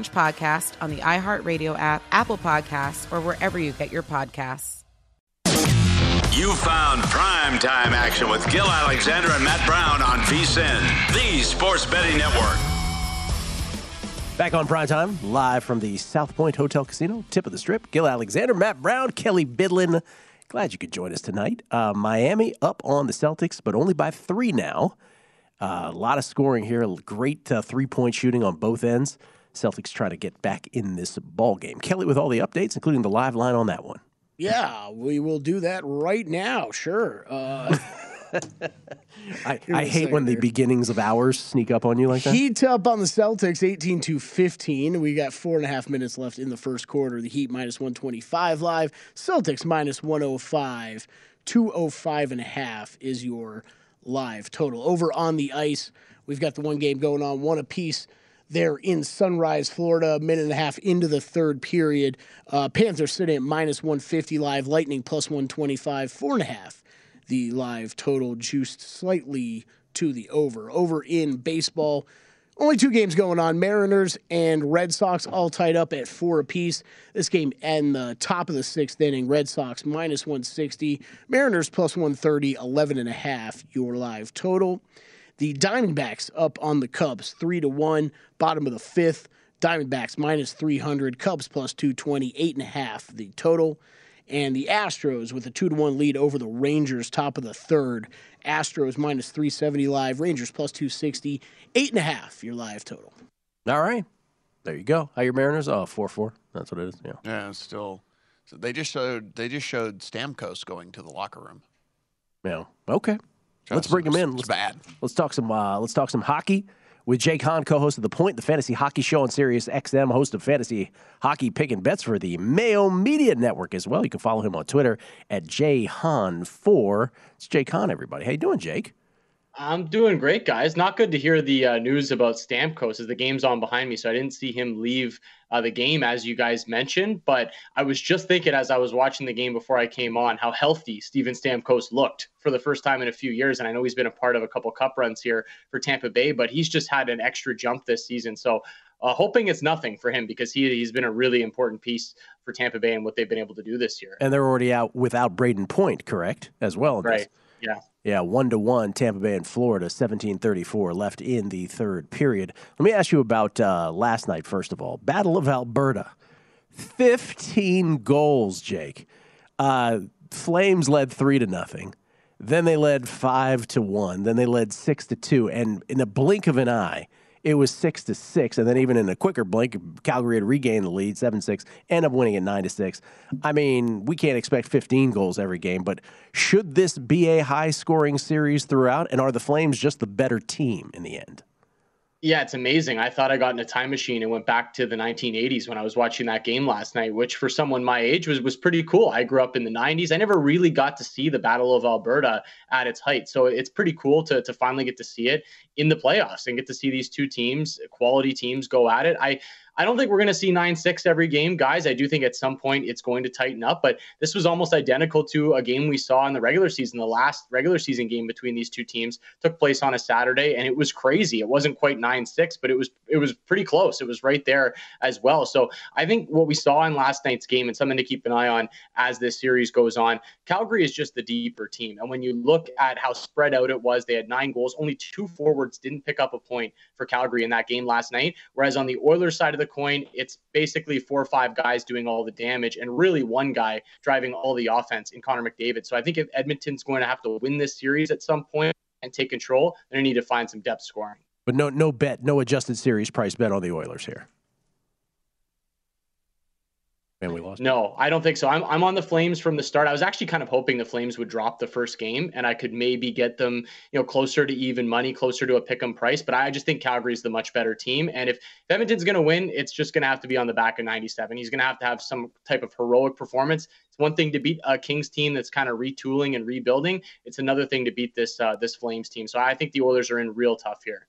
podcast on the iHeartRadio app, Apple Podcasts, or wherever you get your podcasts. You found primetime action with Gil Alexander and Matt Brown on VSIN, the sports betting network. Back on prime time, live from the South Point Hotel Casino, tip of the strip. Gil Alexander, Matt Brown, Kelly Bidlin. Glad you could join us tonight. Uh, Miami up on the Celtics, but only by three now. Uh, a lot of scoring here. Great uh, three point shooting on both ends. Celtics try to get back in this ball game. Kelly with all the updates, including the live line on that one. Yeah, we will do that right now. Sure. Uh, I, I hate when the beginnings of hours sneak up on you like that. Heat up on the Celtics, 18 to 15. We got four and a half minutes left in the first quarter. The Heat minus 125 live. Celtics minus 105. 205 and a half is your live total. Over on the ice, we've got the one game going on, one apiece there in Sunrise, Florida, a minute and a half into the third period. Uh, Panthers sitting at minus 150 live, Lightning plus 125, four and a half the live total juiced slightly to the over. Over in baseball, only two games going on. Mariners and Red Sox all tied up at four apiece. This game and the top of the sixth inning. Red Sox minus 160, Mariners plus 130, 11 and a half your live total. The Diamondbacks up on the Cubs, three to one, bottom of the fifth. Diamondbacks minus 300, Cubs plus 220, eight and a half the total and the Astros with a two to one lead over the Rangers, top of the third. Astros minus 370 live, Rangers plus 260, eight and a half your live total. All right. There you go. How your Mariners? Oh, four four. That's what it is. Yeah. Yeah, still. So they just showed they just showed Stamkos going to the locker room. Yeah. Okay. Let's bring him in. Let's, bad. Let's talk some. Uh, let's talk some hockey with Jake Hahn, co-host of The Point, the fantasy hockey show on Sirius XM, host of fantasy hockey pick and bets for the Mayo Media Network as well. You can follow him on Twitter at jhahn4. It's Jake Hahn, everybody. How you doing, Jake? I'm doing great, guys. Not good to hear the uh, news about Stamkos as the game's on behind me, so I didn't see him leave uh, the game as you guys mentioned. But I was just thinking as I was watching the game before I came on how healthy Steven Stamkos looked for the first time in a few years, and I know he's been a part of a couple cup runs here for Tampa Bay, but he's just had an extra jump this season. So uh, hoping it's nothing for him because he he's been a really important piece for Tampa Bay and what they've been able to do this year. And they're already out without Brayden Point, correct? As well, right? Yeah. Yeah, one to one, Tampa Bay and Florida, seventeen thirty four left in the third period. Let me ask you about uh, last night. First of all, Battle of Alberta, fifteen goals. Jake, uh, Flames led three to nothing. Then they led five to one. Then they led six to two, and in a blink of an eye, it was six to six, and then even in a quicker blink, Calgary had regained the lead, seven six, end up winning at nine to six. I mean, we can't expect 15 goals every game, but should this be a high scoring series throughout? And are the Flames just the better team in the end? Yeah, it's amazing. I thought I got in a time machine and went back to the 1980s when I was watching that game last night, which for someone my age was was pretty cool. I grew up in the 90s. I never really got to see the Battle of Alberta at its height, so it's pretty cool to to finally get to see it in the playoffs and get to see these two teams, quality teams, go at it. I I don't think we're going to see 9 6 every game, guys. I do think at some point it's going to tighten up, but this was almost identical to a game we saw in the regular season. The last regular season game between these two teams took place on a Saturday, and it was crazy. It wasn't quite 9 6, but it was it was pretty close. It was right there as well. So I think what we saw in last night's game and something to keep an eye on as this series goes on, Calgary is just the deeper team. And when you look at how spread out it was, they had nine goals, only two forwards didn't pick up a point for Calgary in that game last night. Whereas on the Oilers side of the coin, it's basically four or five guys doing all the damage and really one guy driving all the offense in Connor McDavid. So I think if Edmonton's going to have to win this series at some point and take control, they need to find some depth scoring. But no, no bet, no adjusted series price bet on the Oilers here. We lost. No, I don't think so. I'm I'm on the Flames from the start. I was actually kind of hoping the Flames would drop the first game and I could maybe get them, you know, closer to even money, closer to a pick 'em price. But I just think Calgary's the much better team. And if Edmonton's going to win, it's just going to have to be on the back of 97. He's going to have to have some type of heroic performance. It's one thing to beat a Kings team that's kind of retooling and rebuilding. It's another thing to beat this uh, this Flames team. So I think the Oilers are in real tough here.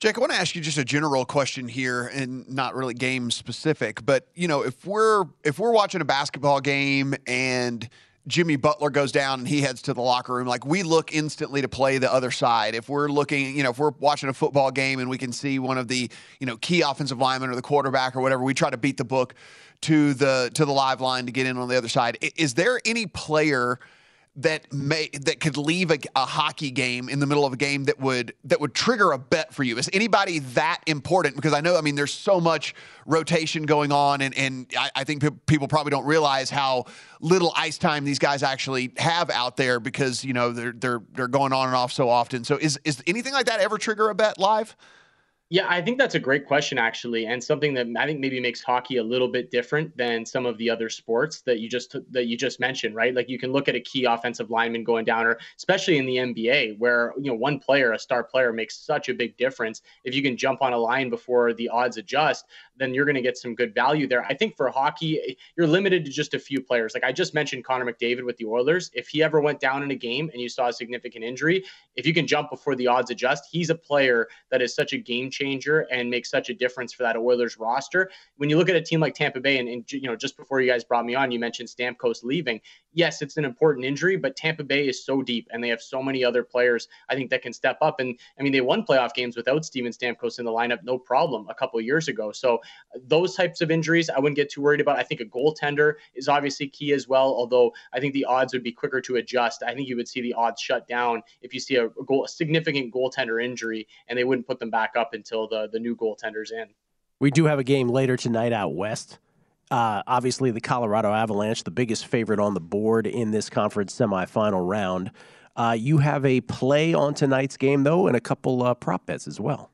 Jake, I want to ask you just a general question here, and not really game specific, but you know, if we're if we're watching a basketball game and Jimmy Butler goes down and he heads to the locker room, like we look instantly to play the other side. If we're looking, you know, if we're watching a football game and we can see one of the, you know, key offensive linemen or the quarterback or whatever, we try to beat the book to the to the live line to get in on the other side. Is there any player that may that could leave a, a, hockey game in the middle of a game that would that would trigger a bet for you? Is anybody that important? Because I know, I mean, there's so much rotation going on, and and I, I think people probably don't realize how little ice time these guys actually have out there because you know they're they're they're going on and off so often. So is is anything like that ever trigger a bet live? Yeah, I think that's a great question, actually, and something that I think maybe makes hockey a little bit different than some of the other sports that you just that you just mentioned, right? Like you can look at a key offensive lineman going down, or especially in the NBA, where you know one player, a star player, makes such a big difference. If you can jump on a line before the odds adjust, then you're going to get some good value there. I think for hockey, you're limited to just a few players. Like I just mentioned, Connor McDavid with the Oilers. If he ever went down in a game and you saw a significant injury, if you can jump before the odds adjust, he's a player that is such a game changer changer and make such a difference for that Oilers roster. When you look at a team like Tampa Bay, and, and you know, just before you guys brought me on, you mentioned Stamkos leaving. Yes, it's an important injury, but Tampa Bay is so deep and they have so many other players I think that can step up. And I mean, they won playoff games without Steven Stamkos in the lineup, no problem, a couple years ago. So those types of injuries, I wouldn't get too worried about. I think a goaltender is obviously key as well, although I think the odds would be quicker to adjust. I think you would see the odds shut down if you see a, goal, a significant goaltender injury, and they wouldn't put them back up until the the new goaltenders in. We do have a game later tonight out west. Uh, obviously, the Colorado Avalanche, the biggest favorite on the board in this conference semifinal round. Uh, you have a play on tonight's game, though, and a couple uh, prop bets as well.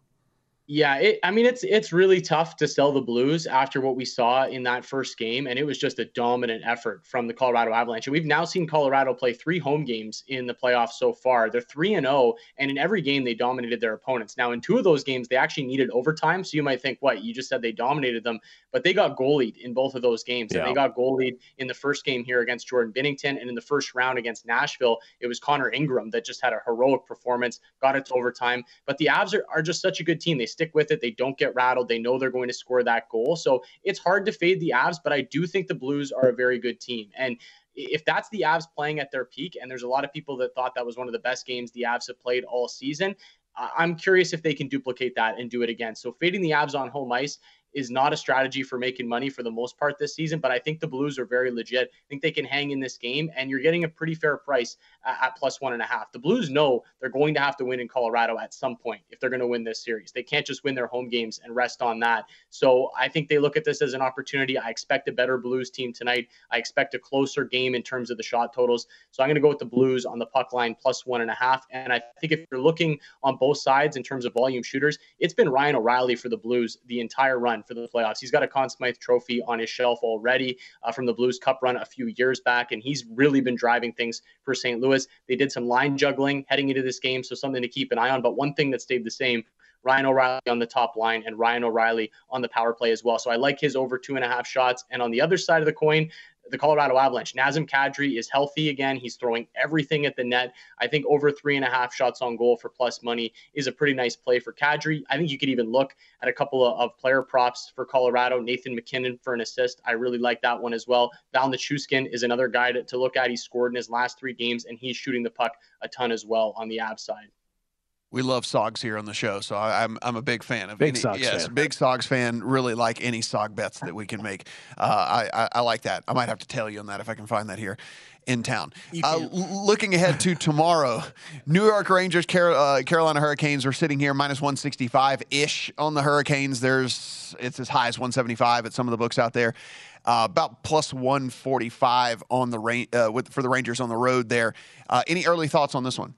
Yeah, it, I mean it's it's really tough to sell the Blues after what we saw in that first game, and it was just a dominant effort from the Colorado Avalanche. And we've now seen Colorado play three home games in the playoffs so far. They're three and zero, oh, and in every game they dominated their opponents. Now in two of those games they actually needed overtime, so you might think, what you just said they dominated them, but they got goalied in both of those games. Yeah. And they got goalied in the first game here against Jordan Binnington, and in the first round against Nashville, it was Connor Ingram that just had a heroic performance, got it to overtime. But the Avs are, are just such a good team. They stick with it. They don't get rattled. They know they're going to score that goal. So it's hard to fade the Avs, but I do think the Blues are a very good team. And if that's the Avs playing at their peak, and there's a lot of people that thought that was one of the best games the Avs have played all season, I'm curious if they can duplicate that and do it again. So fading the Avs on home ice is not a strategy for making money for the most part this season, but I think the Blues are very legit. I think they can hang in this game, and you're getting a pretty fair price at, plus one and a half. The Blues know they're going to have to win in Colorado at some point if they're going to win this series. They can't just win their home games and rest on that. So I think they look at this as an opportunity. I expect a better Blues team tonight. I expect a closer game in terms of the shot totals. So I'm going to go with the Blues on the puck line plus one and a half. And I think if you're looking on both sides in terms of volume shooters, it's been Ryan O'Reilly for the Blues the entire run for the playoffs. He's got a Conn Smythe trophy on his shelf already uh, from the Blues Cup run a few years back, and he's really been driving things for St. Louis. They did some line juggling heading into this game, so something to keep an eye on. But one thing that stayed the same Ryan O'Reilly on the top line and Ryan O'Reilly on the power play as well. So I like his over two and a half shots. And on the other side of the coin, the Colorado Avalanche. Nazem Kadri is healthy again. He's throwing everything at the net. I think over three and a half shots on goal for plus money is a pretty nice play for Kadri. I think you could even look at a couple of, of player props for Colorado. Nathan MacKinnon for an assist. I really like that one as well. Val Nichushkin is another guy to, to look at. He scored in his last three games, and he's shooting the puck a ton as well on the Av side. We love Sogs here on the show, so I, am I'm, I'm a big fan of big any, Sogs yes, fan. big Sogs fan. Really like any Sog bets that we can make. Uh, I, I, I like that. I might have to tell you on that if I can find that here in town. Uh, looking ahead to tomorrow, New York Rangers, Car- uh, Carolina Hurricanes are sitting here minus 165 ish on the Hurricanes. There's it's as high as 175 at some of the books out there. Uh, about plus 145 on the rain uh, with for the Rangers on the road there. Uh, any early thoughts on this one?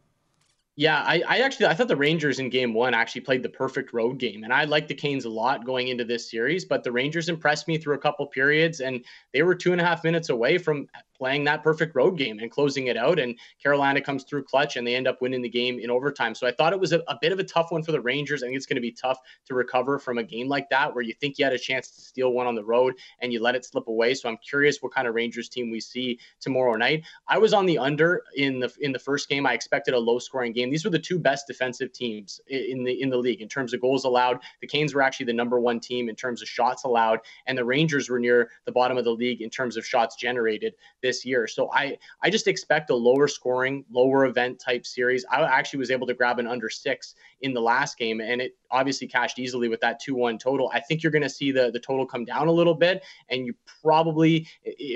Yeah, I, I, actually I thought the Rangers in game one actually played the perfect road game. And I like the Canes a lot going into this series, but the Rangers impressed me through a couple periods and they were two and a half minutes away from playing that perfect road game and closing it out. And Carolina comes through clutch and they end up winning the game in overtime. So I thought it was a, a bit of a tough one for the Rangers. I think it's going to be tough to recover from a game like that where you think you had a chance to steal one on the road and you let it slip away. So I'm curious what kind of Rangers team we see tomorrow night. I was on the under in the in the first game. I expected a low scoring game. These were the two best defensive teams in the in the league in terms of goals allowed. The Canes were actually the number one team in terms of shots allowed, and the Rangers were near the bottom of the league in terms of shots generated this year. So I I just expect a lower scoring, lower event type series. I actually was able to grab an under six in the last game, and it obviously cashed easily with that 2-1 total. I think you're going to see the the total come down a little bit, and you probably,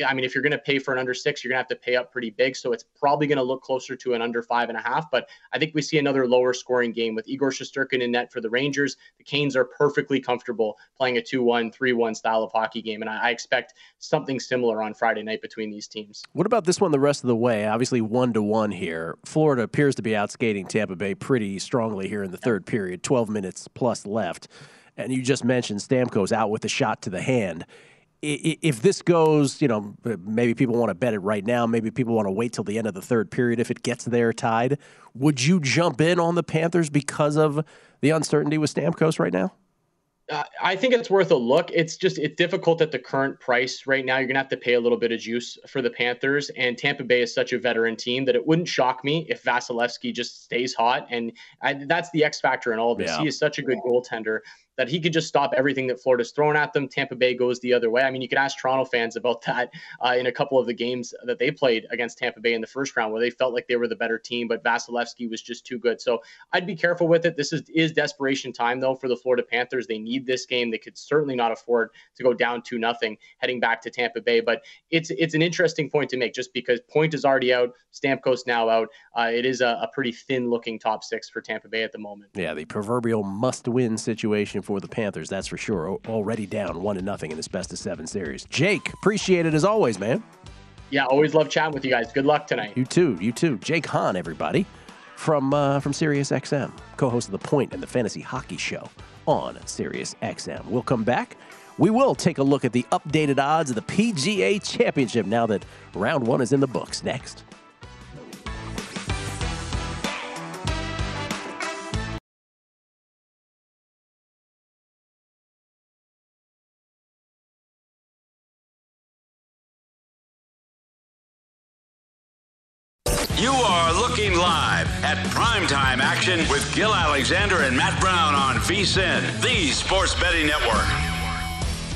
I mean, if you're going to pay for an under six, you're going to have to pay up pretty big. So it's probably going to look closer to an under five and a half. But I think we see another lower scoring game with Igor Shesterkin in net for the Rangers. The Canes are perfectly comfortable playing a 2-1, 3-1 style of hockey game, and I, I expect something similar on Friday night between these teams. What about this one the rest of the way? Obviously, one to one here. Florida appears to be outskating Tampa Bay pretty strongly here in the third period, 12 minutes plus left. And you just mentioned Stamkos out with a shot to the hand. If this goes, you know, maybe people want to bet it right now. Maybe people want to wait till the end of the third period if it gets there tied. Would you jump in on the Panthers because of the uncertainty with Stamkos right now? Uh, I think it's worth a look. It's just it's difficult at the current price right now. You're gonna have to pay a little bit of juice for the Panthers, and Tampa Bay is such a veteran team that it wouldn't shock me if Vasilevskiy just stays hot. And I, that's the X factor in all of this. Yeah. He is such a good goaltender that he could just stop everything that Florida's thrown at them. Tampa Bay goes the other way. I mean, you could ask Toronto fans about that uh, in a couple of the games that they played against Tampa Bay in the first round, where they felt like they were the better team, but Vasilevskiy was just too good. So I'd be careful with it. This is is desperation time though for the Florida Panthers. They need this game. They could certainly not afford to go down to nothing heading back to Tampa Bay. But it's it's an interesting point to make just because Point is already out, Stamkos now out. Uh, it is a, a pretty thin looking top six for Tampa Bay at the moment. Yeah, the proverbial must win situation for the Panthers. That's for sure. Already down one to nothing in this best of seven series. Jake, appreciate it as always, man. Yeah, always love chatting with you guys. Good luck tonight. You too. You too. Jake Hahn, everybody, from uh, from Sirius XM, co-host of the Point and the Fantasy Hockey Show on Sirius XM. We'll come back. We will take a look at the updated odds of the PGA Championship now that round one is in the books. Next. Primetime action with Gil Alexander and Matt Brown on VSIN, the Sports Betting Network.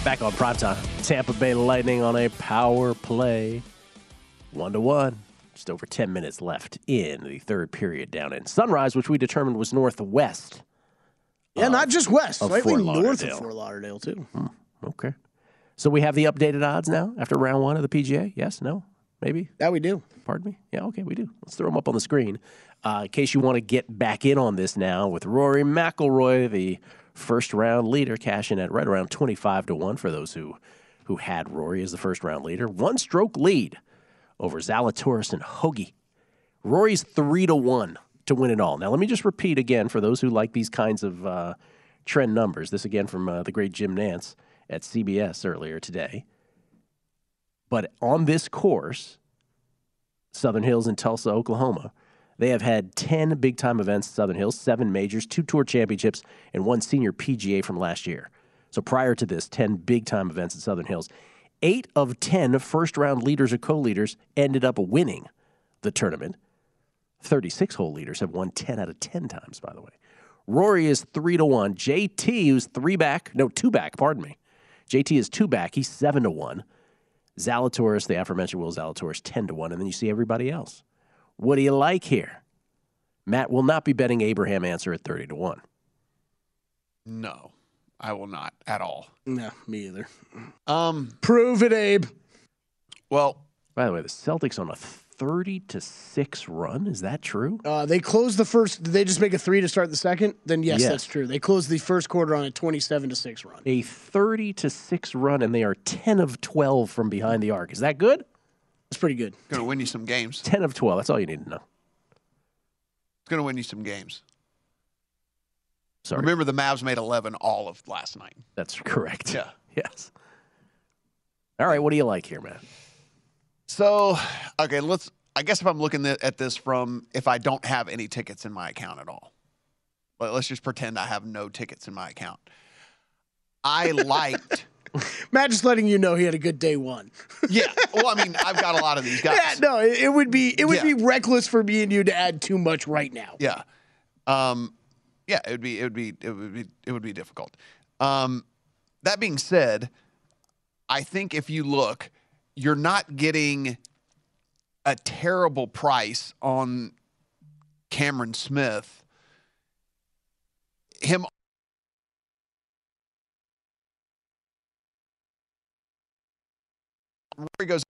Back on primetime, Tampa Bay Lightning on a power play. One to one. Just over 10 minutes left in the third period down in Sunrise, which we determined was northwest. Yeah, not just west, slightly north of Fort Lauderdale, too. Hmm, okay. So we have the updated odds now after round one of the PGA? Yes? No? Maybe? That we do. Pardon me? Yeah, okay, we do. Let's throw them up on the screen. Uh, in case you want to get back in on this now with Rory McIlroy, the first round leader, cashing at right around 25 to 1 for those who, who had Rory as the first round leader. One stroke lead over Zalatoris and Hoge. Rory's 3 to 1 to win it all. Now, let me just repeat again for those who like these kinds of uh, trend numbers. This again from uh, the great Jim Nantz at CBS earlier today. But on this course, Southern Hills in Tulsa, Oklahoma. They have had 10 big time events at Southern Hills, seven majors, two tour championships, and one senior PGA from last year. So prior to this, 10 big time events at Southern Hills. Eight of 10 first round leaders or co leaders ended up winning the tournament. 36 hole leaders have won 10 out of 10 times, by the way. Rory is 3 to 1. JT, who's three back, no, two back, pardon me. JT is two back. He's 7 to 1. Zalatoris, the aforementioned Will Zalatoris, 10 to 1, and then you see everybody else. What do you like here? Matt will not be betting Abraham Ancer at 30 to 1. No, I will not at all. No, me either. Um, Prove it, Abe. Well, by the way, the Celtics on a 30 to 6 run. Is that true? Uh, they closed the first. Did they just make a three to start the second? Then yes, yes, that's true. They closed the first quarter on a 27 to 6 run. A 30 to 6 run, and they are 10 of 12 from behind the arc. Is that good? That's pretty good. Going to win you some games. 10 of 12. That's all you need to know. It's going to win you some games. Sorry. Remember, the Mavs made 11 all of last night. That's correct. Yeah. Yes. All right. What do you like here, man? So, okay, let's. I guess if I'm looking at this from if I don't have any tickets in my account at all, but let's just pretend I have no tickets in my account. I liked. Matt just letting you know he had a good day one. yeah. Well, I mean, I've got a lot of these guys. Yeah, no, it, it would be it would Yeah. be reckless for me and you to add too much right now. Yeah. Um, yeah, it would be it would be it would be it would be difficult. Um, that being said, I think if you look, you're not getting a terrible price on Cameron Smith. Him Rory goes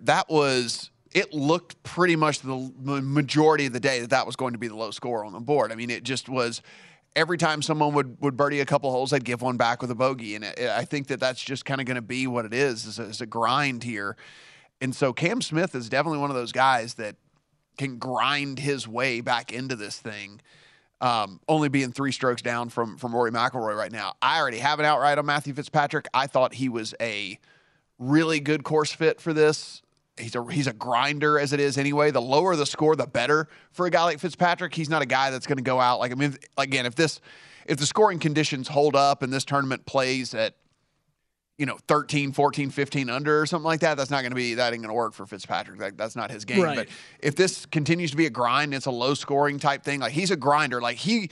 that was it looked pretty much the majority of the day that that was going to be the low score on the board. I mean, it just was every time someone would would birdie a couple holes, they'd give one back with a bogey, and it, I think that that's just kind of going to be what it is, is a, is a grind here. And so Cam Smith is definitely one of those guys that can grind his way back into this thing. Um, only being three strokes down from from Rory McIlroy right now. I already have an outright on Matthew Fitzpatrick. I thought he was a really good course fit for this. He's a he's a grinder as it is anyway. The lower the score, the better for a guy like Fitzpatrick. He's not a guy that's going to go out like I mean again if this if the scoring conditions hold up and this tournament plays at you know 13 14 15 under or something like that that's not going to be that ain't going to work for Fitzpatrick like that's not his game Right. but if this continues to be a grind it's a low scoring type thing like he's a grinder like he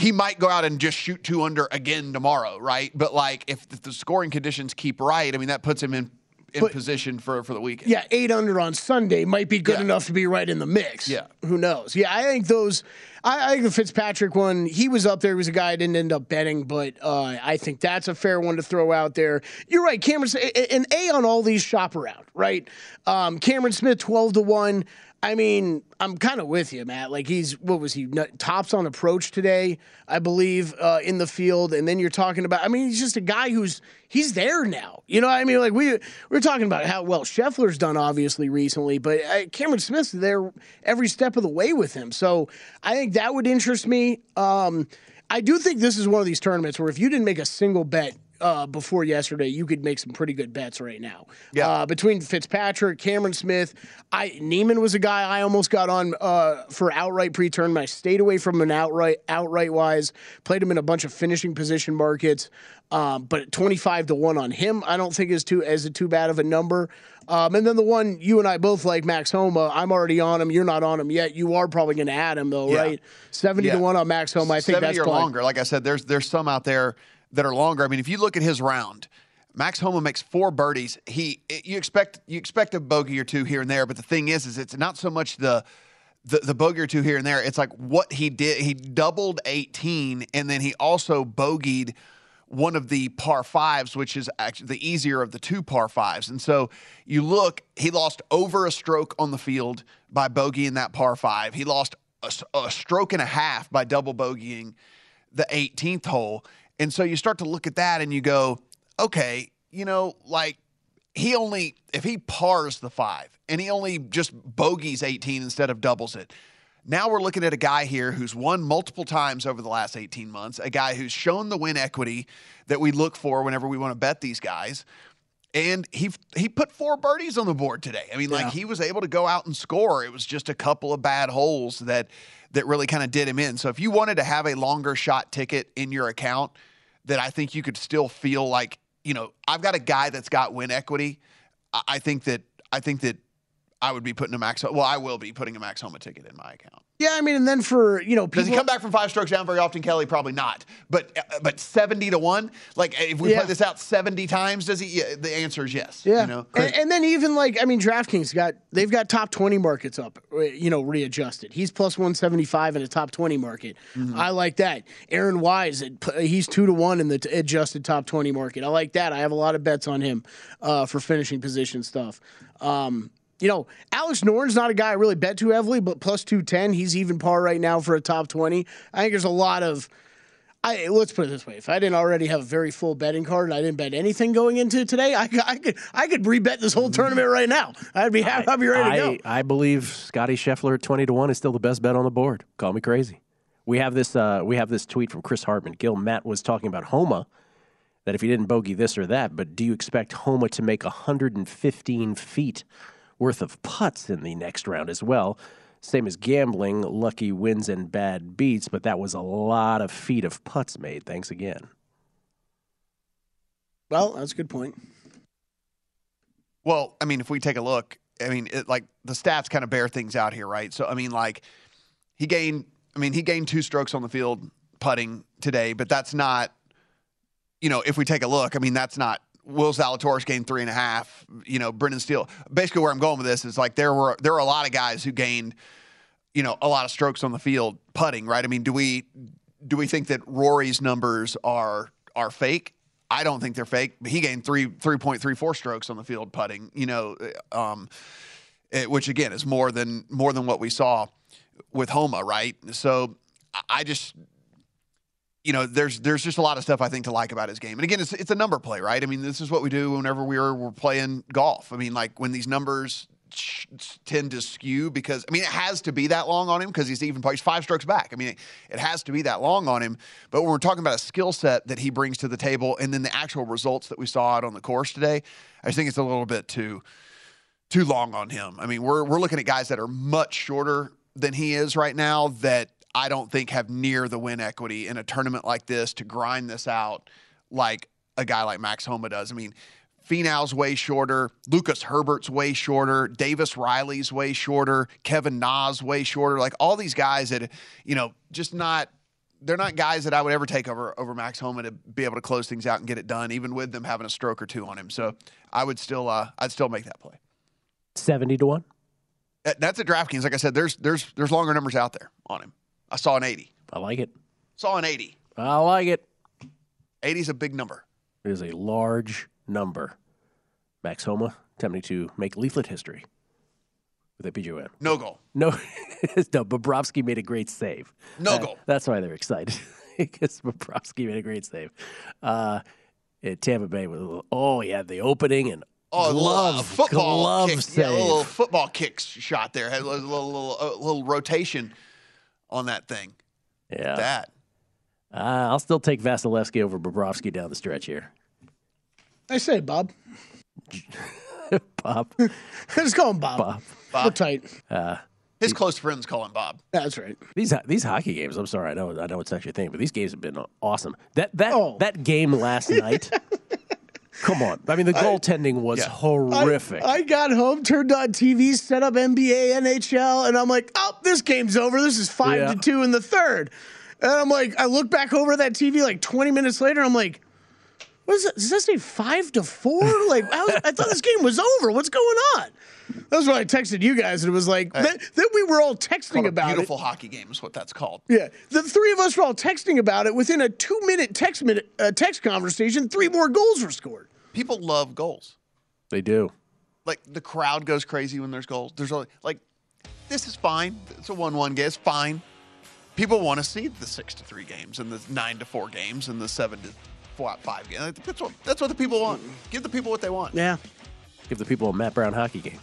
he might go out and just shoot two under again tomorrow right but like if the scoring conditions keep right i mean that puts him in in But- position for for the weekend Yeah, eight under on Sunday might be good Yeah. enough to be right in the mix. Yeah. Who knows? Yeah, I think those. I, I think the Fitzpatrick one, he was up there. He was a guy I didn't end up betting, but uh, I think that's a fair one to throw out there. You're right, Cameron. An A on all these shop around, right? Um, Cameron Smith, twelve to one. I mean, I'm kind of with you, Matt. Like he's what was he tops on approach today, I believe, uh, in the field. And then you're talking about. I mean, he's just a guy who's he's there now. You know, I mean, like we we're talking about how well Scheffler's done obviously recently, but uh, Cameron Smith's there every step of the way with him. So I think that would interest me. Um, I do think this is one of these tournaments where if you didn't make a single bet uh, before yesterday, you could make some pretty good bets right now. Yeah. Uh, between Fitzpatrick, Cameron Smith, I Niemann was a guy I almost got on uh, for outright pre-tournament. I stayed away from an outright outright wise. Played him in a bunch of finishing position markets, um, but twenty five to one on him, I don't think is too as a too bad of a number. Um, and then the one you and I both like, Max Homa. I'm already on him. You're not on him yet. You are probably going to add him though, Yeah. right? Seventy Yeah. to one on Max Homa. I think 70 that's or probably- longer. Like I said, there's there's some out there that are longer. I mean, if you look at his round, Max Homa makes four birdies. He you expect you expect a bogey or two here and there, but the thing is, is it's not so much the the, the bogey or two here and there. It's like what he did. He doubled 18, and then he also bogeyed one of the par fives, which is actually the easier of the two par fives. And so you look, he lost over a stroke on the field by bogeying that par five. He lost a stroke and a half by double bogeying the 18th hole. And so you start to look at that and you go, okay, you know, like he only, if he pars the five and he only just bogeys 18 instead of doubles it, now we're looking at a guy here who's won multiple times over the last 18 months, a guy who's shown the win equity that we look for whenever we want to bet these guys. And he he put four birdies on the board today. I mean, like he was able to go out and score. It was just a couple of bad holes that that really kind of did him in. So if you wanted to have a longer shot ticket in your account, that I think you could still feel like, you know, I've got a guy that's got win equity. I, I think that I think that I would be putting a max. Well, I will be putting a max homa ticket in my account. Yeah, I mean, and then for you know, Does he come back from five strokes down very often, Kelly? Probably not. But uh, but seventy to one. Like if we Yeah. play this out seventy times, does he? Yeah, the answer is yes. Yeah, You know. and, and then even like I mean, DraftKings got they've got top twenty markets up, you know, readjusted. He's plus one seventy five in a top twenty market. Mm-hmm. I like that. Aaron Wise, he's two to one in the adjusted top twenty market. I like that. I have a lot of bets on him uh, for finishing position stuff. Um, you know, Alex Noren's not a guy I really bet too heavily, but plus two ten, he's even par right now for a top twenty. I think there's a lot of I let's put it this way: if I didn't already have a very full betting card and I didn't bet anything going into today, I, could- I could I could rebet this whole tournament right now. I'd be happy. I'd be ready to go. I, I believe Scotty Scheffler at twenty to one is still the best bet on the board. Call me crazy. We have this. Uh, we have this tweet from Chris Hartman. Gil Matt was talking about Homa. That if he didn't bogey this or that, but do you expect Homa to make 115 feet worth of putts in the next round as well? Same as gambling, lucky wins and bad beats, but that was a lot of feet of putts made. Thanks again. Well, that's a good point. Well, I mean, if we take a look, I mean, it, like the stats kind of bear things out here, right? So, I mean, like he gained, I mean, he gained two strokes on the field putting today, but that's not, you know, if we take a look, I mean, that's not. Will Zalatoris gained three and a half. You know, Brendan Steele. Basically, where I'm going with this is like there were there were a lot of guys who gained, you know, a lot of strokes on the field putting. Right? I mean, do we do we think that Rory's numbers are are fake? I don't think they're fake. He gained three three point three four strokes on the field putting. You know, um, it, which again is more than more than what we saw with Homa, right? So I just you know, there's there's just a lot of stuff I think to like about his game. And again, it's it's a number play, right? I mean, this is what we do whenever we're we're playing golf. I mean, like when these numbers tend to skew because I mean, it has to be that long on him because he's even he's five strokes back. I mean, it, it has to be that long on him. But when we're talking about a skill set that he brings to the table, and then the actual results that we saw out on the course today, I just think it's a little bit too too long on him. I mean, we're we're looking at guys that are much shorter than he is right now that I don't think have near the win equity in a tournament like this to grind this out like a guy like Max Homa does. I mean, Finau's way shorter, Lucas Herbert's way shorter, Davis Riley's way shorter, Kevin Na's way shorter. Like all these guys that you know, just not they're not guys that I would ever take over over Max Homa to be able to close things out and get it done, even with them having a stroke or two on him. So I would still uh, I'd still make that play. 70 to 1. That- That's at DraftKings. Like I said, there's there's there's longer numbers out there on him. I saw an 80. I like it. Saw an 80. I like it. 80 is a big number. It is a large number. Max Homa attempting to make leaflet history with a PGON. No goal. No, no, Bobrovsky made a great save. No Uh, goal. That's why they're excited because Bobrovsky made a great save. Uh, at Tampa Bay with a little, oh yeah, the opening and Oh, glove, love football glove kick. Yeah, a little football kicks shot there. Had a little little, little, a little rotation on that thing. yeah, That. uh, I'll still take Vasilevskiy over Bobrovsky down the stretch here. I say Bob. Bob, Just call him Bob. Bob. We're tight. His close friends call him Bob. That's right. These these hockey games. I'm sorry, I know I know it's actually a thing, but these games have been awesome. That that Oh. that game last night. Come on, I mean the goaltending was yeah. I- horrific. I, got home, turned on TV, set up NBA, NHL, and I'm like, oh, this game's over. This is five Yeah. to two in the third. And I'm like, I look back over that TV like 20 minutes later. I'm like, what is that? Does that say five to four? Like, I, was, I thought this game was over. What's going on? That's why I texted you guys, and it was like, then, then we were all texting Called a about beautiful it. hockey game is what that's called. Yeah, the three of us were all texting about it. Within a two-minute text minute uh, text conversation, three more goals were scored. People love goals. they do. Like the crowd goes crazy when there's goals. There's only like this is fine. It's a one-one game. It's fine. People want to see the six to three games and the nine to four games and the seven to four, five games. That's what that's what the people want. Give the people what they want. Yeah. Give the people a Matt Brown hockey game.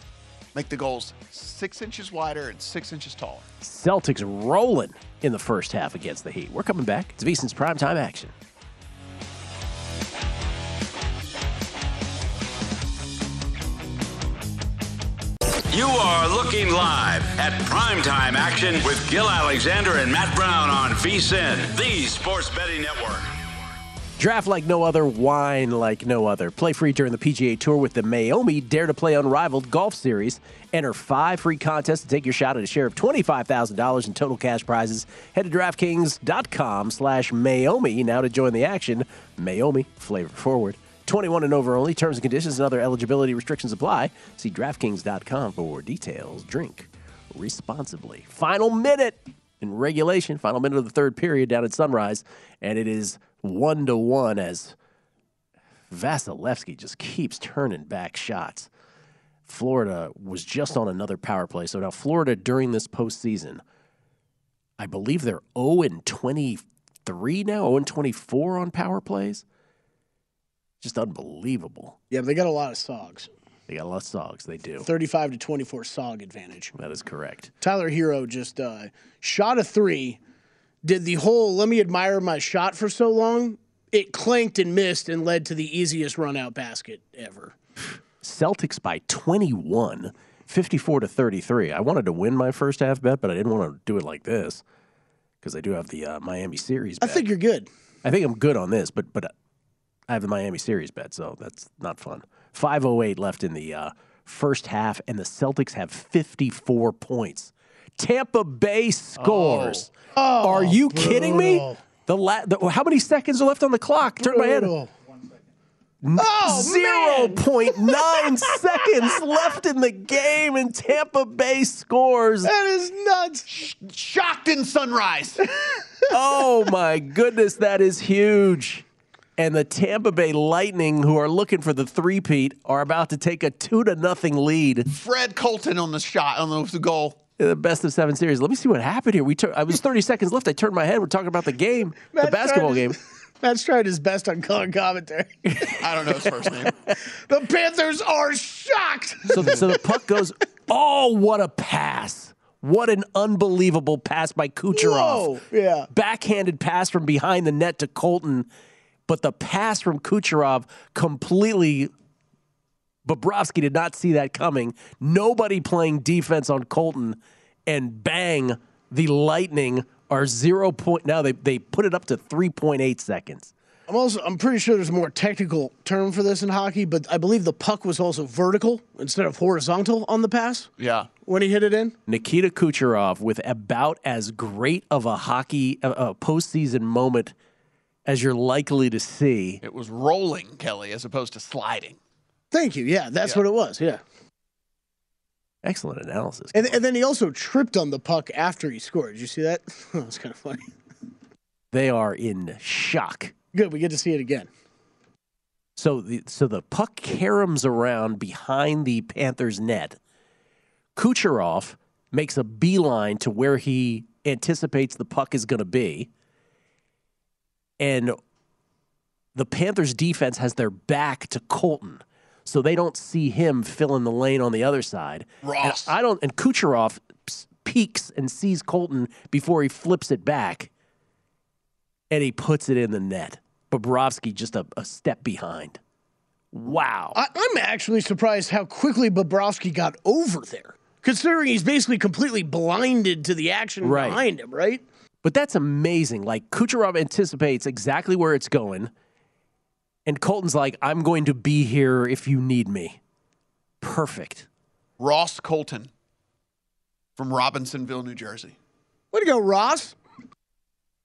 Make the goals six inches wider and six inches taller. Celtics rolling in the first half against the Heat. We're coming back. It's VSiN's primetime action. You are looking live at primetime action with Gil Alexander and Matt Brown on VSIN, the Sports Betting Network. Draft like no other, wine like no other. Play free during the PGA Tour with the Meiomi Dare to Play Unrivaled Golf Series. Enter five free contests to take your shot at a share of $25,000 in total cash prizes. Head to DraftKings.com slash Meiomi now to join the action. Meiomi, flavor forward. 21 and over only. Terms and conditions and other eligibility restrictions apply. See DraftKings.com for details. Drink responsibly. Final minute in regulation, final minute of the third period down at Sunrise, and it is one to one as Vasilevskiy just keeps turning back shots. Florida was just on another power play. So now Florida during this postseason, I believe they're 0 and 23 now, 0 and 24 on power plays. Just unbelievable. Yeah, but they got a lot of SOGs. They got a lot of SOGs. They do. 35 to 24 SOG advantage. That is correct. Tyler Herro just uh, shot a three, did the whole let me admire my shot for so long. It clanked and missed and led to the easiest run out basket ever. Celtics by 21, 54 to 33. I wanted to win my first half bet, but I didn't want to do it like this because I do have the uh, Miami series. I think you're good. I think I'm good on this, but but I have the Miami series bet, so that's not fun. 508 left in the uh, first half, and the Celtics have 54 points. Tampa Bay scores. Oh. Oh, are you kidding me? The, la- the how many seconds are left on the clock? Turn my head. Brutal. Oh, Zero man. point nine seconds left in the game, and Tampa Bay scores. That is nuts. Shocked in sunrise. Oh my goodness, that is huge. And the Tampa Bay Lightning, who are looking for the three-peat, are about to take a two to nothing lead Fred Colton on the shot on the goal. In the best of seven series. Let me see what happened here. We took. I was 30 seconds left. I turned my head. We're talking about the game, the basketball tried game. his- Matt's tried his best on color commentary. I don't know his first name. the Panthers are shocked. So, the- so the puck goes. Oh, what a pass! What an unbelievable pass by Kucherov. Whoa. Yeah. backhanded pass from behind the net to Colton, but the pass from Kucherov completely. Bobrovsky did not see that coming. Nobody playing defense on Colton, and bang, the Lightning are zero point. Now they they put it up to three point eight seconds. I'm also I'm pretty sure there's a more technical term for this in hockey, but I believe the puck was also vertical instead of horizontal on the pass Yeah. when he hit it in. Nikita Kucherov with about as great of a hockey a, a postseason moment as you're likely to see. It was rolling, Kelly, as opposed to sliding. Thank you. Yeah, that's what it was. Yeah. Excellent analysis. And, and then he also tripped on the puck after he scored. Did you see that? that was kind of funny. They are in shock. Good. We get to see it again. So the so the puck caroms around behind the Panthers net. Kucherov makes a beeline to where he anticipates the puck is going to be. And the Panthers defense has their back to Colton. So they don't see him fill in the lane on the other side. Ross. And I don't and Kucherov peeks and sees Colton before he flips it back and he puts it in the net. Bobrovsky just a, a step behind. Wow. I, I'm actually surprised how quickly Bobrovsky got over there, considering he's basically completely blinded to the action Right. behind him, right? But that's amazing. Like Kucherov anticipates exactly where it's going. And Colton's like, I'm going to be here if you need me. Perfect. Ross Colton from Robinsonville, New Jersey. Way to go, Ross.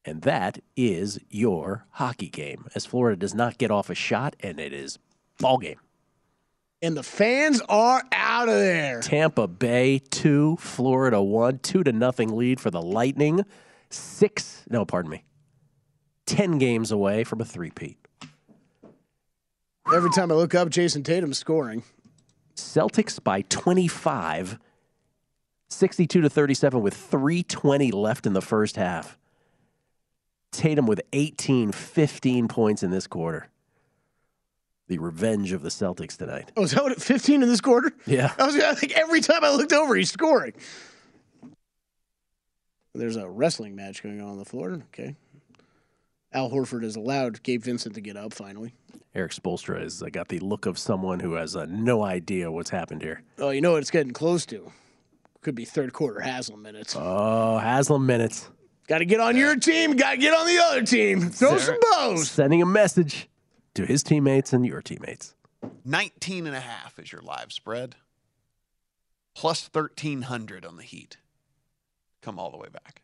And that is your hockey game. As Florida does not get off a shot, and it is ball game. And the fans are out of there. Tampa Bay two, Florida one, two to nothing lead for the Lightning. Six, no, pardon me, ten games away from a three-peat. Every time I look up, Jayson Tatum's scoring. Celtics by 25, 62 to 37 with 320 left in the first half. Tatum with 18, 15 points in this quarter. The revenge of the Celtics tonight. Oh, is that what? 15 in this quarter? Yeah. I was I think every time I looked over, he's scoring. There's a wrestling match going on on the floor. Okay. Al Horford has allowed Gabe Vincent to get up finally. Erik Spoelstra has uh, got the look of someone who has uh, no idea what's happened here. Oh, you know what it's getting close to? Could be third quarter Haslem minutes. Oh, Haslem minutes. Got to get on your team. Got to get on the other team. Throw some bows. Sending a message to his teammates and your teammates. 19 and a half is your live spread. Plus 1300 on the Heat. Come all the way back.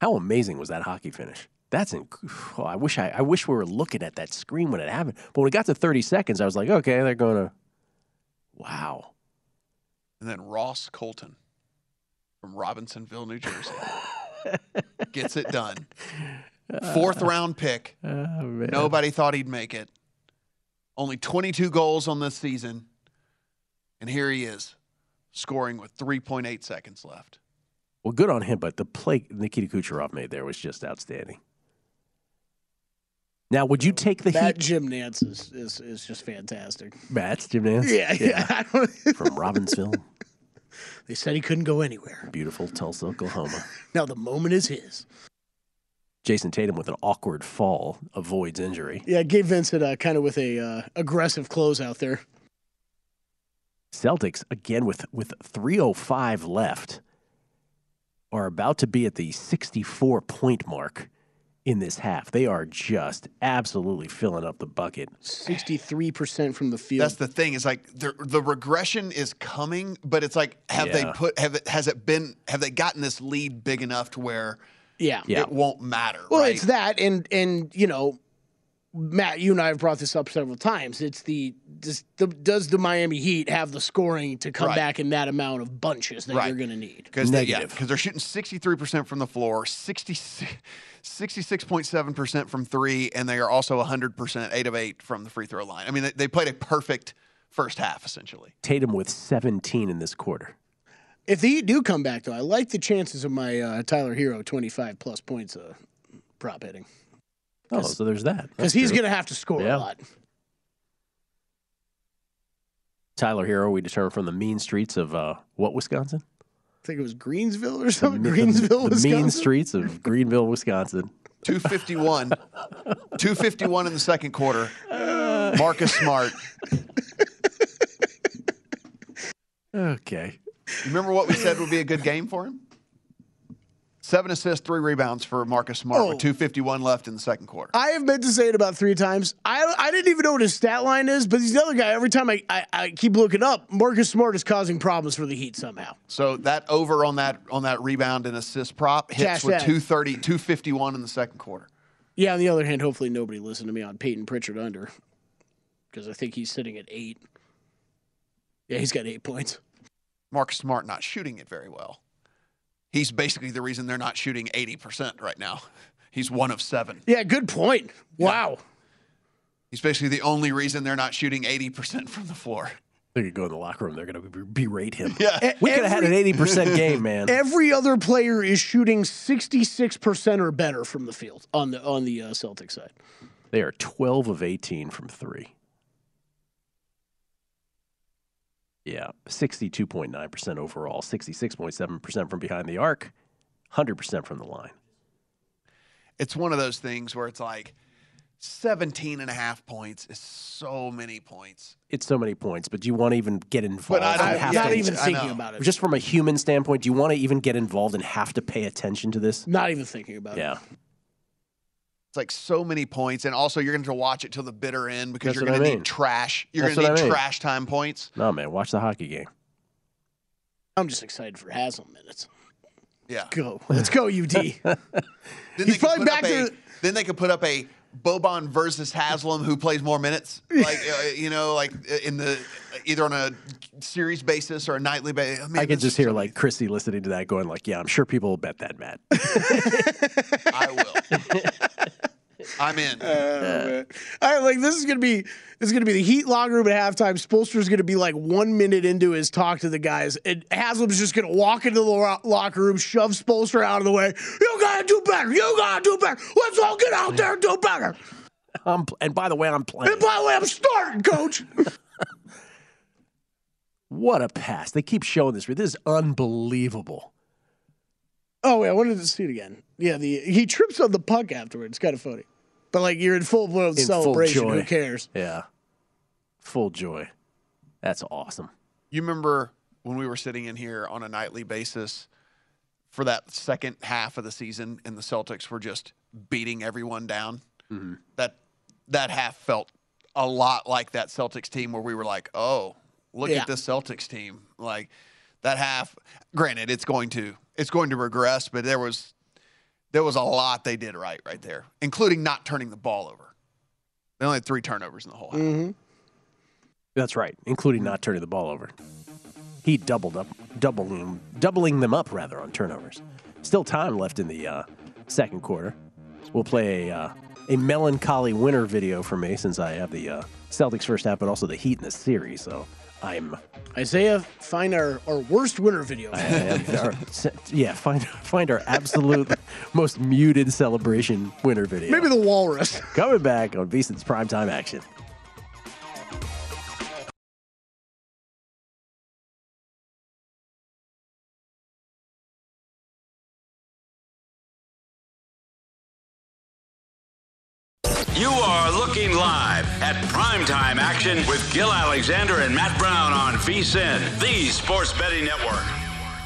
How amazing was that hockey finish? That's inc- oh, I wish I, I wish we were looking at that screen when it happened. But when it got to 30 seconds, I was like, okay, they're going to. Wow. And then Ross Colton from Robinsonville, New Jersey. Gets it done. Fourth round pick. Oh. Nobody thought he'd make it. Only 22 goals on this season. And here he is, scoring with 3.8 seconds left. Well, good on him, but the play Nikita Kucherov made there was just outstanding. Now, would you take the That Heat? Jim Nantz is, is, is just fantastic. Matt's Jim Nantz? Yeah, yeah. Don't, From Robbinsville, they said he couldn't go anywhere. beautiful Tulsa, Oklahoma. Now the moment is his. Jayson Tatum with an awkward fall avoids injury. Yeah, Gabe Vincent uh, kind of with a uh, aggressive close out there. Celtics again with with 305 left are about to be at the 64 point mark in this half. They are just absolutely filling up the bucket. 63% from the field. That's the thing. Is like the the regression is coming, but it's like have they put have it has it been have they gotten this lead big enough to where yeah. Yeah. it won't matter? Well, right? it's that, and and you know, Matt, you and I have brought this up several times. It's the does the, does the Miami Heat have the scoring to come Right. back in that amount of bunches that Right. you're going to need? Because they, yeah, Negative. because they're shooting 63% from the floor, 60, 66.7% from three, and they are also 100%, eight of eight from the free throw line. I mean, they, they played a perfect first half, essentially. Tatum with 17 in this quarter. If the Heat do come back, though, I like the chances of my uh, Tyler Herro 25 plus points uh, prop hitting Oh, so there's that. because he's going to have to score Yeah. a lot. Tyler Herro, we determined from the mean streets of uh, what Wisconsin? I think it was Greensville or something. The- Greensville, the Wisconsin. mean streets of Greenville, Wisconsin. 251. 251 in the second quarter. Marcus Smart. Okay. You remember what we said would be a good game for him? Seven assists, three rebounds for Marcus Smart Oh. with 251 left in the second quarter. I have meant to say it about three times. I I didn't even know what his stat line is, but he's the other guy. Every time I, I, I keep looking up, Marcus Smart is causing problems for the Heat somehow. So that over on that on that rebound and assist prop hits Cash with that. 230, 251 in the second quarter. Yeah, on the other hand, hopefully nobody listened to me on Payton Pritchard under because I think he's sitting at eight. Yeah, he's got eight points. Marcus Smart not shooting it very well. He's basically the reason they're not shooting 80% right now. He's one of seven. Yeah, good point. Wow. He's basically the only reason they're not shooting 80% from the floor. They could go in the locker room. They're going to berate him. Yeah. We could have had an 80% game, man. Every other player is shooting sixty six percent or better from the field on the on the uh, Celtic side. They are 12 of 18 from three. Yeah, 62.9% overall, 66.7% from behind the arc, 100% from the line. It's one of those things where it's like 17 and a half points is so many points. It's so many points, but do you want to even get involved? I don't- I'm not to- even thinking about it. Just from a human standpoint, do you want to even get involved and have to pay attention to this? not even thinking about it. Yeah. It's like so many points. And also, you're going to watch it till the bitter end because That's you're going I to need trash. You're That's going to need I mean. trash time points. No, man, watch the hockey game. I'm just excited for Haslem minutes. Yeah. Go. Let's go, UD. Then He's they could probably put up a, to- Then they could put up a Boban versus Haslem who plays more minutes, like uh, you know, like uh, in the either on a series basis or a nightly basis. I could just hear like Chrissy listening to that going like, yeah, I'm sure people will bet that, Matt. I will. I'm in. Oh, all right, like this is gonna be this is gonna be the Heat locker room at halftime. Spoelstra's gonna be like one minute into his talk to the guys, and Haslem's just gonna walk into the lo- locker room, shove Spolster out of the way. You gotta do better. You gotta do better. Let's all get out there and do better. I'm, and by the way, I'm playing. And by the way, I'm starting, coach. What a pass. They keep showing this. This is unbelievable. oh wait, I wanted to see it again. Yeah, the he trips on the puck afterwards. It's kind of funny, but like you're in full blown celebration. joy. Who cares? Yeah. Full joy. That's awesome. You remember when we were sitting in here on a nightly basis for that second half of the season, and the Celtics were just beating everyone down. Mm-hmm. That that half felt a lot like that Celtics team, where we were like, "Oh, look Yeah. at this Celtics team!" Like that half. Granted, it's going to it's going to regress, but there was there was a lot they did right right there, including not turning the ball over. They only had three turnovers in the whole half. That's right, including not turning the ball over. He doubled up, doubling, doubling them up rather on turnovers. Still time left in the uh, second quarter. We'll play a, uh, a melancholy winner video for me since I have the uh, Celtics first half, but also the Heat in the series. So I'm Isaiah, find our, our worst winner video. Our- yeah, find find our absolute most muted celebration winner video. Maybe the walrus. Coming back on VSiN's primetime action. Primetime action with Gill Alexander and Matt Brown on VSiN, the sports betting network.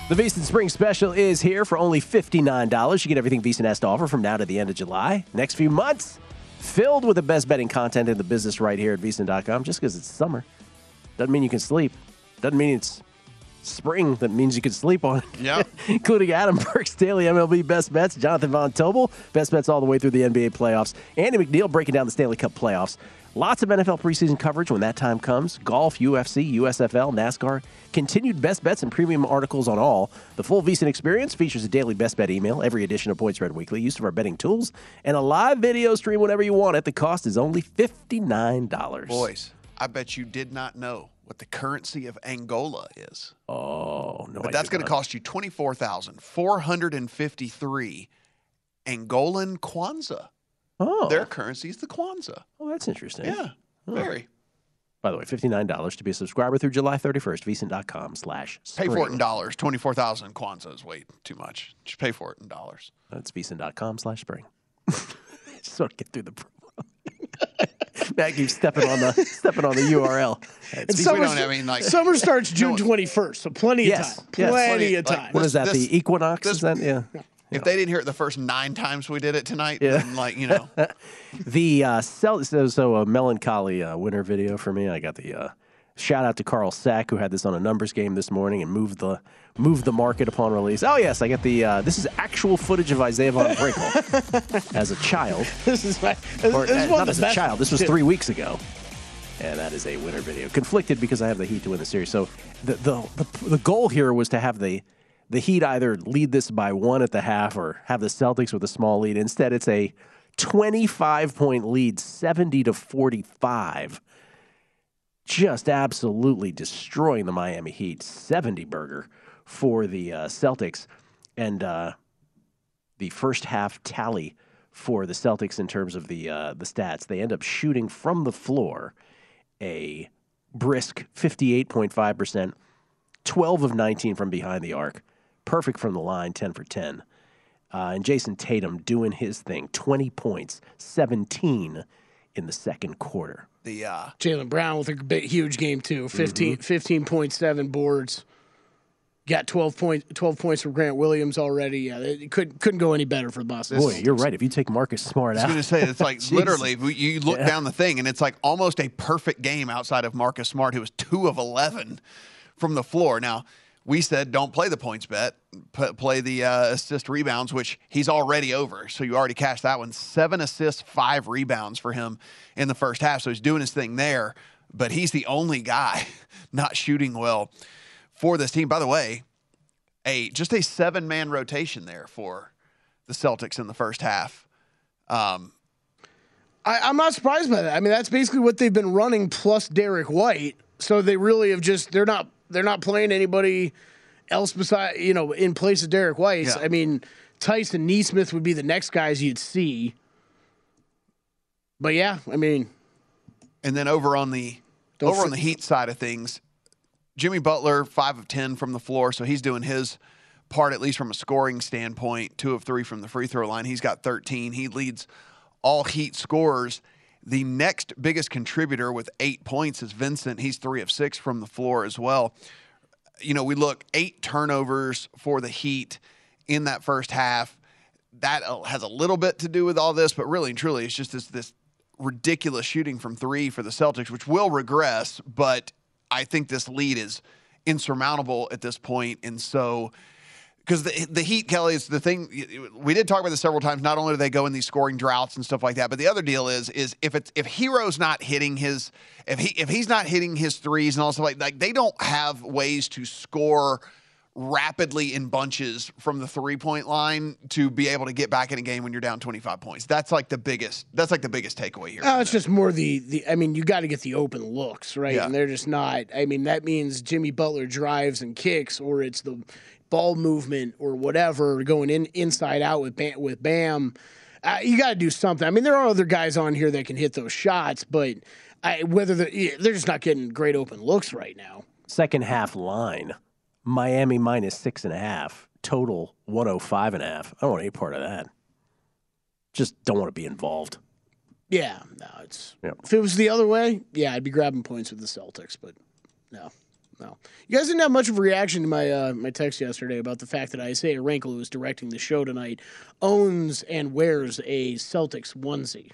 The VSiN Spring Special is here for only $59. You get everything VSiN has to offer from now to the end of July. Next few months, filled with the best betting content in the business right here at VSiN.com. Just because it's summer doesn't mean you can sleep. Doesn't mean it's spring that means you can sleep on it. Yep. Including Adam Burke's daily MLB best bets, Jonathan Von Tobel, best bets all the way through the NBA playoffs, Andy McNeil breaking down the Stanley Cup playoffs. Lots of NFL preseason coverage when that time comes. Golf, UFC, USFL, NASCAR. Continued best bets and premium articles on all. The full VSiN experience features a daily best bet email, every edition of Point Spread Weekly, use of our betting tools, and a live video stream whenever you want it. The cost is only $59. Boys, I bet you did not know what the currency of Angola is. Oh, no. But I that's going to cost you 24,453 Angolan Kwanza. Oh, Their currency is the Kwanza. oh, that's interesting. Yeah. Very. By the way, $59 to be a subscriber through July 31st. VSiN.com slash Pay for it in spring. dollars. 24,000 Kwanza is way too much. Just pay for it in dollars. That's VSiN.com slash spring. Just want to get through the promo. Matt keeps stepping on the stepping on the URL. It's We Summer, don't have any, like- summer starts June No. 21st, so plenty Yes, of time. yes. Plenty Plenty- of like, time. what is that? this- the equinox? this- is that yeah? If they didn't hear it the first nine times we did it tonight, Yeah. then like, you know, The uh, so, so a melancholy uh, winter video for me. I got the uh, shout out to Carl Sack who had this on a numbers game this morning and moved the moved the market upon release. Oh yes, I got the. Uh, this is actual footage of Isaiah Von Brinkel as a child. This is my. This, or this uh, not as a child. This was too. three weeks ago, and that is a winner video. Conflicted because I have the Heat to win the series. So the the the, the goal here was to have the the Heat either lead this by one at the half or have the Celtics with a small lead. Instead, it's a 25 point lead, 70 to 45. Just absolutely destroying the Miami Heat. 70 burger for the uh, Celtics. And uh, the first half tally for the Celtics in terms of the uh, the stats. They end up shooting from the floor a brisk 58.5%, 12 of 19 from behind the arc, perfect from the line, 10 for 10. Uh, and Jayson Tatum doing his thing, 20 points, 17 in the second quarter. the uh, Jaylen Brown with a big, huge game too. 15, Mm-hmm. 15.7 boards. Got 12, point, 12 points from Grant Williams already. Yeah, it couldn't couldn't go any better for the Boston. Boy, you're right. If you take Marcus Smart I was going to say, it's like literally, you look Yeah. down the thing, and it's like almost a perfect game outside of Marcus Smart, who was two of 11 from the floor. Now, we said don't play the points bet, p- play the uh, assist rebounds, which he's already over. So you already cashed that one. Seven assists, five rebounds for him in the first half. So he's doing his thing there, but he's the only guy not shooting well for this team. By the way, a just a seven man rotation there for the Celtics in the first half. Um, I, I'm not surprised by that. I mean, that's basically what they've been running plus Derrick White. So they really have just they're not they're not playing anybody else beside you know in place of Derrick White. Yeah. I mean, Tyson Nesmith would be the next guys you'd see. But yeah, I mean, And then over on the over on the Heat side of things, Jimmy Butler five of ten from the floor, so he's doing his part at least from a scoring standpoint. Two of three from the free throw line. He's got thirteen. He leads all Heat scorers. The next biggest contributor with eight points is Vincent. He's three of six from the floor as well. You know, we look eight turnovers for the Heat in that first half. That uh, has a little bit to do with all this, but really and truly, it's just this this ridiculous shooting from three for the Celtics, which will regress, but I think this lead is insurmountable at this. And so, because the, the Heat, Kelly, is the thing we did talk about this several times. Not only do they go in these scoring droughts and stuff like that, but the other deal is is if it's if Herro's not hitting his if he if he's not hitting his threes and all stuff like like they don't have ways to score rapidly in bunches from the three point line to be able to get back in a game when you're down 25 points. That's like the biggest. That's like the biggest takeaway here. Oh, it's just more the the. I mean, you got to get the open looks right, Yeah. and they're just not. I mean, that means Jimmy Butler drives and kicks, or it's the ball movement or whatever going in inside out with Bam. With Bam. Uh, you got to do something. I mean, there are other guys on here that can hit those shots, but I, whether they're, they're just not getting great open looks right now. Second half line, Miami minus six and a half, total 105 and a half. I don't want any part of that. Just don't want to be involved. Yeah, no, it's Yep. if it was the other way, yeah, I'd be grabbing points with the Celtics, but no, no. You guys didn't have much of a reaction to my uh, my text yesterday about the fact that Isaiah Rankle, who is directing the show tonight, owns and wears a Celtics onesie.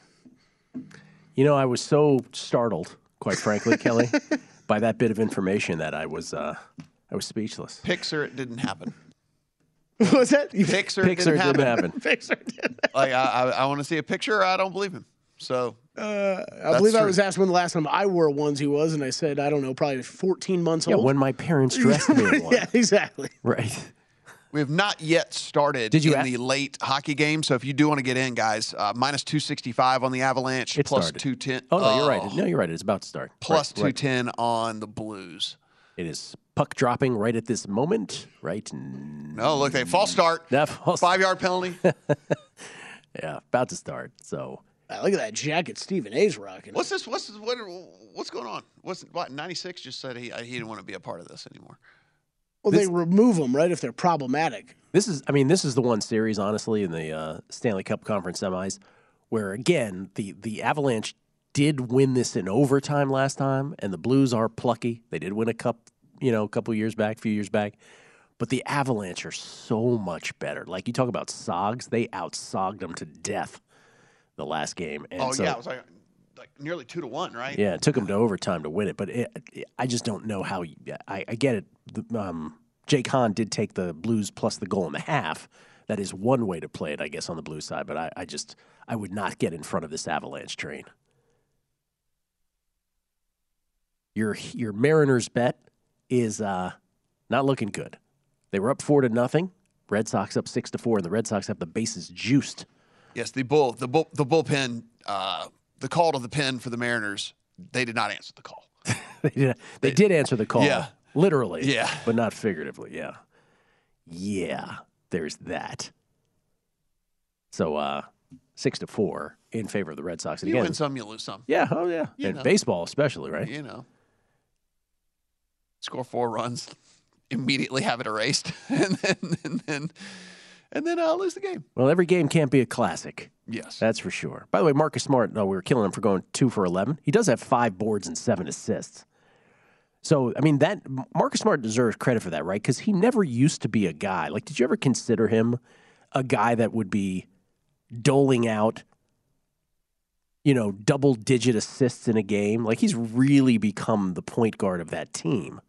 You know, I was so startled, quite frankly, Kelly, by that bit of information that I was uh, I was speechless. Picks or it didn't happen. was that? You Picks or it Picks didn't it happen. didn't happen. Like I, I, I want to see a picture. Or I don't believe him. So I believe I true. was asked when the last time I wore a onesie was, and I said I don't know, probably 14 months Yeah, old. when my parents dressed me in one. yeah, exactly. Right. we have not yet started Did you in a- the late hockey game. So if you do want to get in, guys, uh, minus 265 on the Avalanche, It plus started. 210. Oh, no, you're right. No, you're right. It's about to start. Plus Right, right. 210 on the Blues. It is puck dropping right at this moment. Right. n- No, look, they false start. That false- Five yard penalty. Yeah, about to start. So Ah, look at that jacket Stephen A's rocking. What's this? What's this, what? What's going on? What's what? Ninety six just said he he didn't want to be a part of this anymore. well, they remove them right if they're problematic. This is, I mean, this is the one series, honestly, in the uh, Stanley Cup Conference semis, where again the the Avalanche did win this in overtime last time, and the Blues are plucky. They did win a cup, you know, a couple years back, a few years back, but the Avalanche are so much better. Like you talk about Sogs, they outsogged them to death the last game. And oh so, yeah, it was like like nearly two to one, right? yeah, it took them to overtime to win it, but it, it- I just don't know how. You, I, I get it. The, um, Jake Hahn did take the Blues plus the goal and a half. That is one way to play it, I guess, on the blue side. But I, I just I would not get in front of this Avalanche train. Your your Mariners bet is uh, not looking good. They were up four to nothing. Red Sox up six to four, and the Red Sox have the bases juiced. Yes, the bull, the bull, the bullpen, uh, the call to the pen for the Mariners. They did not answer the call. they did, they did answer the call. Yeah. Literally. Yeah. But not figuratively. Yeah. Yeah. There's that. So uh six to four in favor of the Red Sox. And You again, win some, you lose some. yeah, oh yeah. You and know. baseball especially, right? You know, score four runs, immediately have it erased, and then and then and then uh, lose the game. Well, every game can't be a classic. Yes. That's for sure. By the way, Marcus Smart, no, we were killing him for going two for 11. He does have five boards and seven assists. So, I mean, that Marcus Smart deserves credit for that, right? Because he never used to be a guy. Like, did you ever consider him a guy that would be doling out, you know, double digit assists in a game? Like, he's really become the point guard of that team.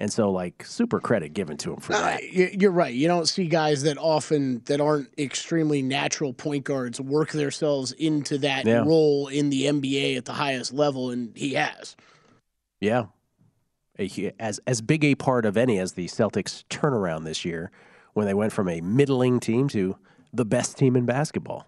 And so, like, super credit given to him for Uh, that. You're right. You don't see guys that often that aren't extremely natural point guards work themselves into that Yeah. role in the NBA at the highest level, and he has. Yeah. As as big a part of any as the Celtics turnaround this year when they went from a middling team to the best team in basketball.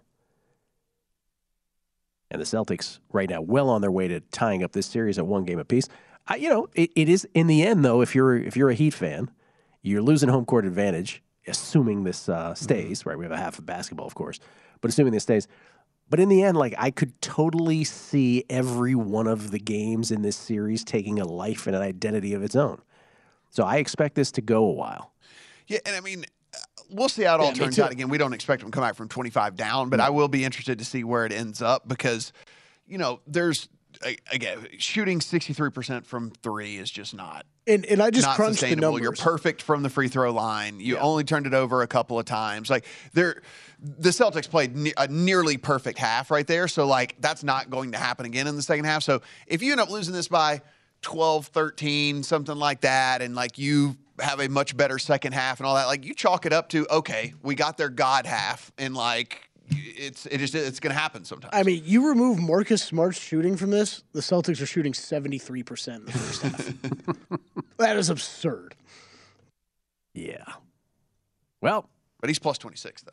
And the Celtics right now well on their way to tying up this series at one game apiece. I, you know, it, it is in the end though if you're if you're a Heat fan, you're losing home court advantage assuming this uh, stays, right? We have a half of basketball of course. But assuming this stays, but in the end, like I could totally see every one of the games in this series taking a life and an identity of its own. So I expect this to go a while. Yeah, and I mean, uh, we'll see how it all Yeah, turns out. Again, we don't expect them to come back from 25 down, but I will be interested to see where it ends up because, you know, there's a- again shooting 63% from three is just not And and I just not crunched the numbers. You're perfect from the free throw line. You only turned it over a couple of times. Like they're the Celtics played ne- a nearly perfect half right there. So like that's not going to happen again in the second half. So if you end up losing this by 12, 13, something like that, and like you have a much better second half and all that, like you chalk it up to okay, we got their God half, and like it's it is it's going to happen sometimes. I mean, you remove Marcus Smart's shooting from this, the Celtics are shooting 73% in the first half. that is absurd. Yeah. Well, But he's plus 26, though.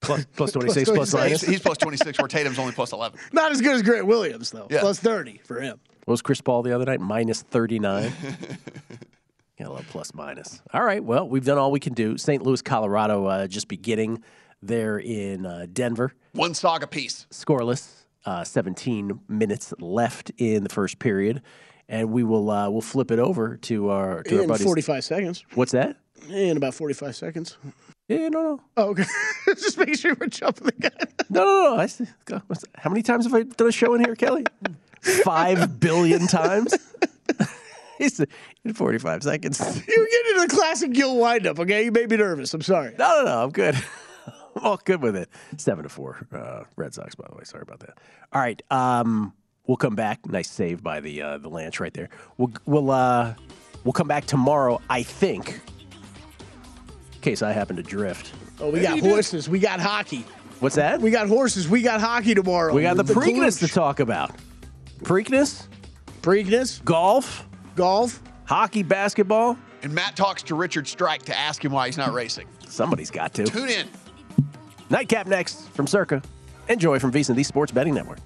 plus, plus 26, plus 26. minus. He's, he's plus 26, where Tatum's only plus 11. Not as good as Grant Williams though. Yeah. Plus thirty for him. What was Chris Paul the other night? Minus 39. Gotta love plus minus. All right. Well, we've done all we can do. St. Louis, Colorado, uh, just beginning there in uh, Denver. One saga piece. Scoreless. Uh, 17 minutes left in the first period. And we will uh, we'll flip it over to our to our In buddies. forty five seconds. What's that? In about forty five seconds. Yeah, no, no, Oh, okay. Just make sure we're jumping the gun. no, no, no. I see. go- what's that? How many times have I done a show in here, Kelly? Five billion times. He's in 45 seconds. You're getting into the classic Gill windup, okay? You made me nervous. I'm sorry. No, no, no. I'm good. I'm all good with it. Seven to four. Uh, Red Sox, by the way. Sorry about that. All right. Um, we'll come back. Nice save by the uh, the Lance right there. We'll we'll uh, we'll come back tomorrow. I think. In case I happen to drift. Oh, we got horses. We got hockey. What's that? We got horses. We got hockey tomorrow. We got the, Preakness to talk about. Preakness, Preakness, golf, golf. hockey, basketball. And Matt talks to Richard Strike to ask him why he's not racing. Somebody's got to. Tune in. Nightcap next from Circa. Enjoy from VSiN, the Sports Betting Network.